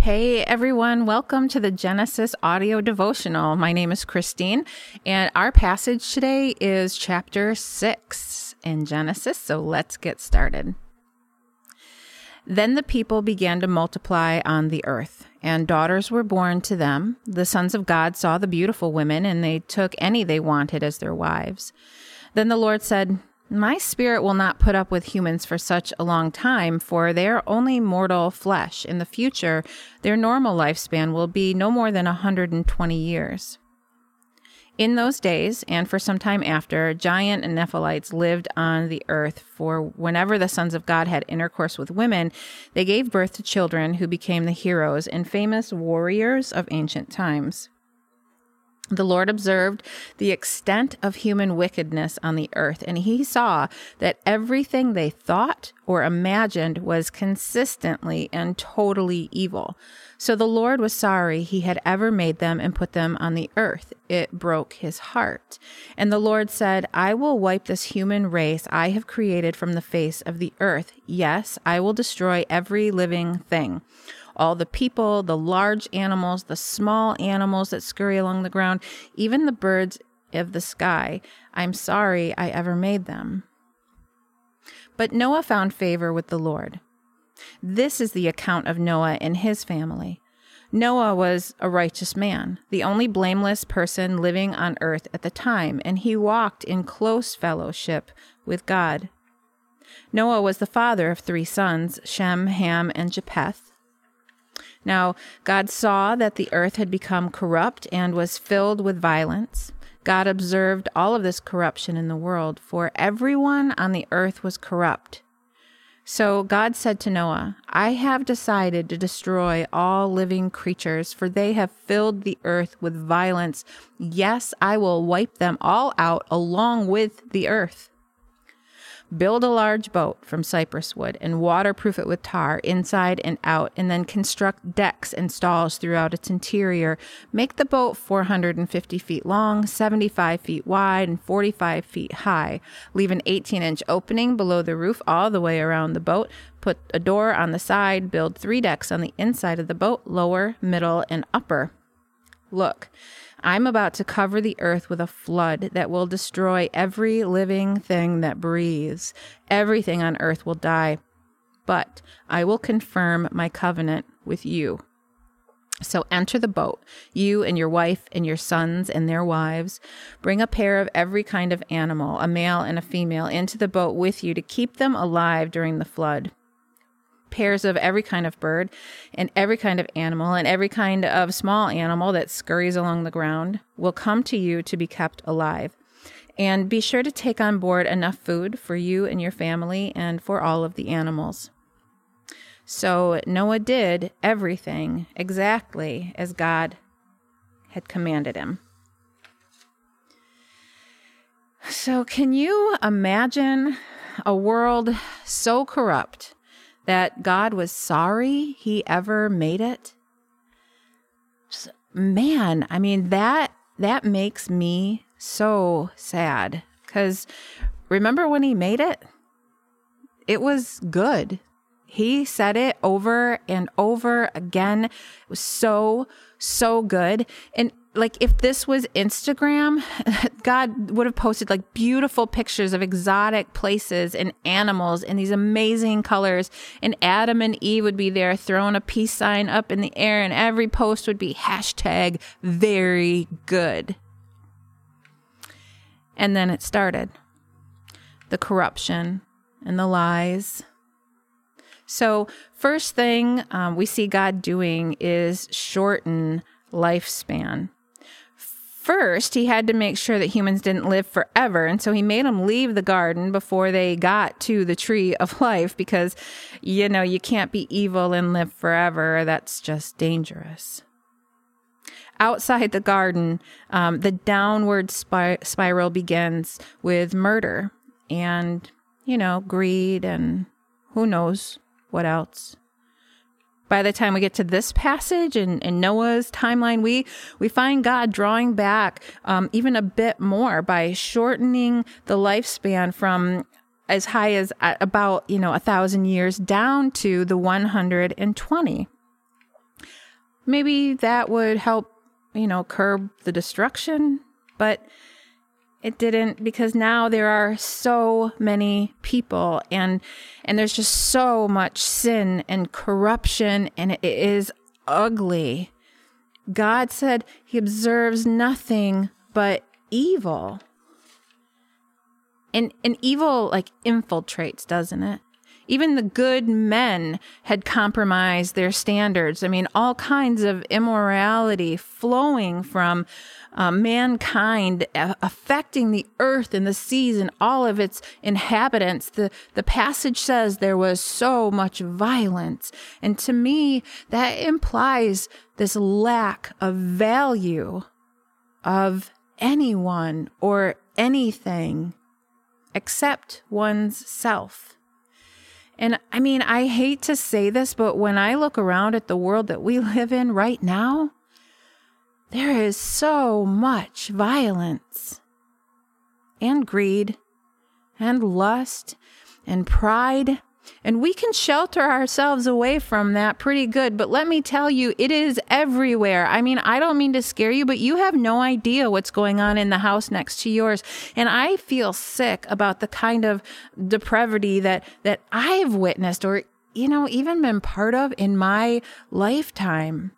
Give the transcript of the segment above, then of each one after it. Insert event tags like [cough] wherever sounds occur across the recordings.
Hey everyone, welcome to the Genesis audio devotional. My name is Christine, and our passage today is chapter 6 in Genesis, so let's get started. Then the people began to multiply on the earth, and daughters were born to them. The sons of God saw the beautiful women, and they took any they wanted as their wives. Then the Lord said, my spirit will not put up with humans for such a long time, for they are only mortal flesh. In the future, their normal lifespan will be no more than a 120 years. In those days, and for some time after, giant and Nephilites lived on the earth, for whenever the sons of God had intercourse with women, they gave birth to children who became the heroes and famous warriors of ancient times. The Lord observed the extent of human wickedness on the earth, and he saw that everything they thought or imagined was consistently and totally evil. So the Lord was sorry he had ever made them and put them on the earth. It broke his heart. And the Lord said, I will wipe this human race I have created from the face of the earth. Yes, I will destroy every living thing all the people, the large animals, the small animals that scurry along the ground, even the birds of the sky. I'm sorry I ever made them. But Noah found favor with the Lord. This is the account of Noah and his family. Noah was a righteous man, the only blameless person living on earth at the time, and he walked in close fellowship with God. Noah was the father of three sons Shem, Ham, and Japheth. Now, God saw that the earth had become corrupt and was filled with violence. God observed all of this corruption in the world, for everyone on the earth was corrupt. So God said to Noah, I have decided to destroy all living creatures, for they have filled the earth with violence. Yes, I will wipe them all out along with the earth. Build a large boat from cypress wood and waterproof it with tar inside and out, and then construct decks and stalls throughout its interior. Make the boat 450 feet long, 75 feet wide, and 45 feet high. Leave an 18 inch opening below the roof all the way around the boat. Put a door on the side. Build three decks on the inside of the boat lower, middle, and upper. Look, I'm about to cover the earth with a flood that will destroy every living thing that breathes. Everything on earth will die. But I will confirm my covenant with you. So enter the boat, you and your wife and your sons and their wives. Bring a pair of every kind of animal, a male and a female, into the boat with you to keep them alive during the flood pairs of every kind of bird and every kind of animal and every kind of small animal that scurries along the ground will come to you to be kept alive. And be sure to take on board enough food for you and your family and for all of the animals. So Noah did everything exactly as God had commanded him. So, can you imagine a world so corrupt that God was sorry he ever made it. Just, man, I mean that that makes me so sad cuz remember when he made it? It was good. He said it over and over again. It was so so good. And like if this was Instagram, [laughs] God would have posted like beautiful pictures of exotic places and animals in these amazing colors. And Adam and Eve would be there throwing a peace sign up in the air, and every post would be hashtag very good. And then it started the corruption and the lies. So, first thing um, we see God doing is shorten lifespan. First, he had to make sure that humans didn't live forever. And so he made them leave the garden before they got to the tree of [laughs] life because, you know, you can't be evil and live forever. That's just dangerous. Outside the garden, um, the downward spir- spiral begins with murder and, you know, greed and who knows what else by the time we get to this passage in, in Noah's timeline, we we find God drawing back um, even a bit more by shortening the lifespan from as high as about you know a thousand years down to the 120. maybe that would help, you know, curb the destruction, but it didn't because now there are so many people and and there's just so much sin and corruption and it is ugly. God said he observes nothing but evil. And and evil like infiltrates, doesn't it? Even the good men had compromised their standards. I mean, all kinds of immorality flowing from uh, mankind, affecting the earth and the seas and all of its inhabitants. The, the passage says there was so much violence. And to me, that implies this lack of value of anyone or anything except one's self. And I mean, I hate to say this, but when I look around at the world that we [laughs] live in right now, there is so much violence and greed and lust and pride and we can shelter ourselves away from that pretty good. But let me tell you, it is everywhere. I mean, I don't mean to scare you, but you have no idea what's going on in the house next to yours. And I feel sick about the kind of depravity that, that I've witnessed or, you know, even been part of in my lifetime.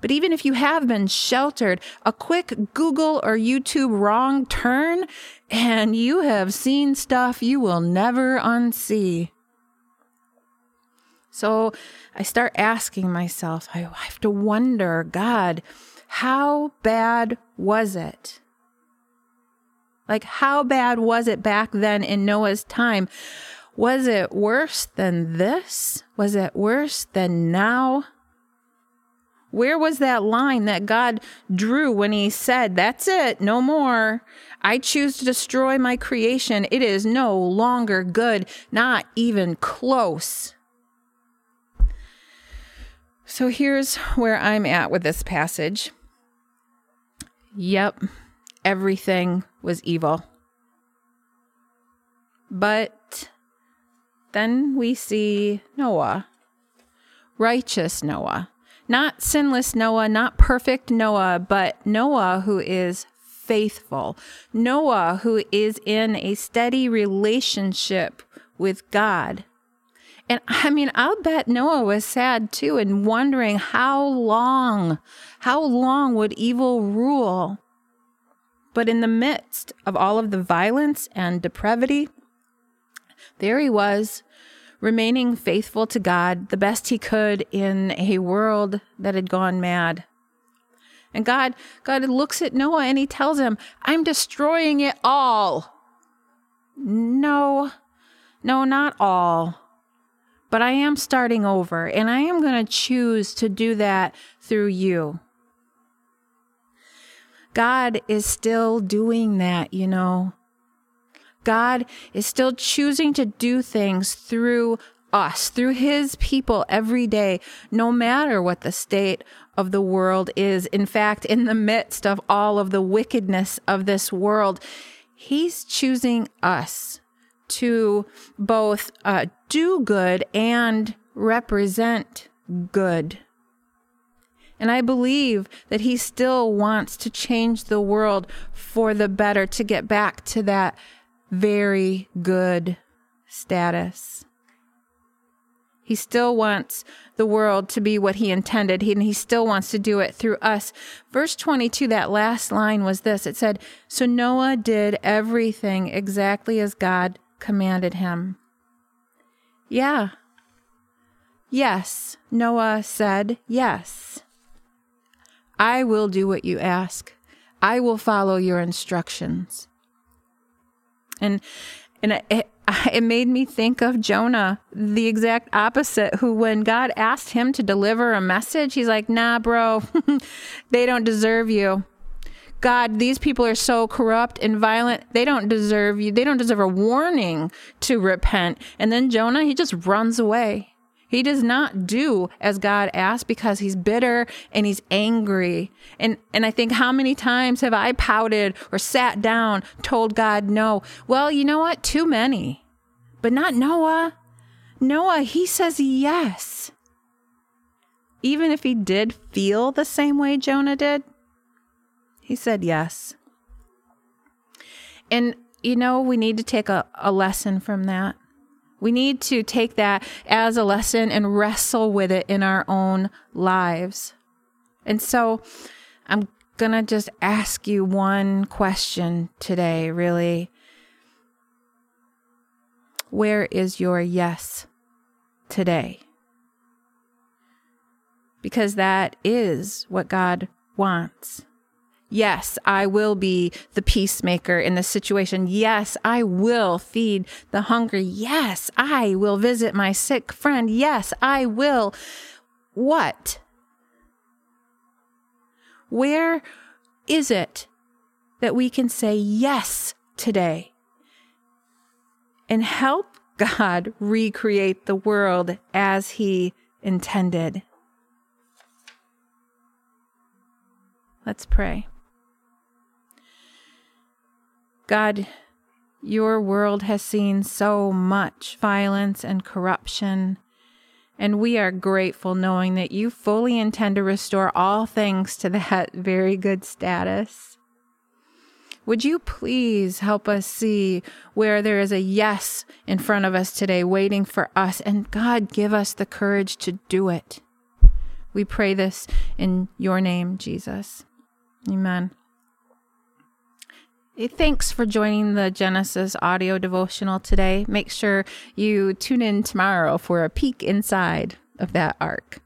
But even if you have been sheltered, a quick Google or YouTube wrong turn, and you have seen stuff you will never unsee. So I start asking myself, I have to wonder, God, how bad was it? Like, how bad was it back then in Noah's time? Was it worse than this? Was it worse than now? Where was that line that God drew when He said, That's it, no more? I choose to destroy my creation. It is no longer good, not even close. So here's where I'm at with this passage. Yep, everything was evil. But then we see Noah, righteous Noah, not sinless Noah, not perfect Noah, but Noah who is faithful, Noah who is in a steady relationship with God. And I mean, I'll bet Noah was sad too and wondering how long, how long would evil rule? But in the midst of all of the violence and depravity, there he was, remaining faithful to God the best he could in a world that had gone mad. And God, God looks at Noah and he tells him, I'm destroying it all. No, no, not all but I am starting over and I am going to choose to do that through you. God is still doing that, you know. God is still choosing to do things through us, through his people every day, no matter what the state of the world is. In fact, in the midst of all of the wickedness of this world, he's choosing us to both uh, do good and represent good. And I believe that he still wants to change the world for the better to get back to that very good status. He still wants the world to be what he intended, and he still wants to do it through us. Verse 22, that last line was this it said, So Noah did everything exactly as God commanded him. Yeah. Yes, Noah said, Yes. I will do what you ask. I will follow your instructions. And and it, it [laughs] made me think of Jonah, the exact opposite, who, when God asked him to deliver a message, he's like, nah, bro, [laughs] they don't deserve you. God, these people are so corrupt and violent. They don't deserve you. They don't deserve a warning to repent. And then Jonah, he just runs away. He does not do as God asked because he's bitter and he's angry. And, and I think how many times have I pouted or sat down, told God no? Well, you know what? Too many, but not Noah. Noah, he says yes. even if he did feel the same way Jonah did? He said yes. And, you know, we need to take a, a lesson from that. We need to take that as a lesson and wrestle with it in our own lives. And so I'm going to just ask you one question today, really. Where is your yes today? Because that is what God wants. Yes, I will be the peacemaker in the situation. Yes, I will feed the hungry. Yes, I will visit my sick friend. Yes, I will. What? Where is it that we can say yes today and help God recreate the world as He intended? Let's pray. God, your world has seen so much violence and corruption, and we are grateful knowing that you fully intend to restore all things to that [laughs] very good status. Would you please help us see where there is a yes in front of us today waiting for us, and God, give us the courage to do it. We pray this in your name, Jesus. Amen. Thanks for joining the Genesis audio devotional today. Make sure you tune in tomorrow for a peek inside of that ark.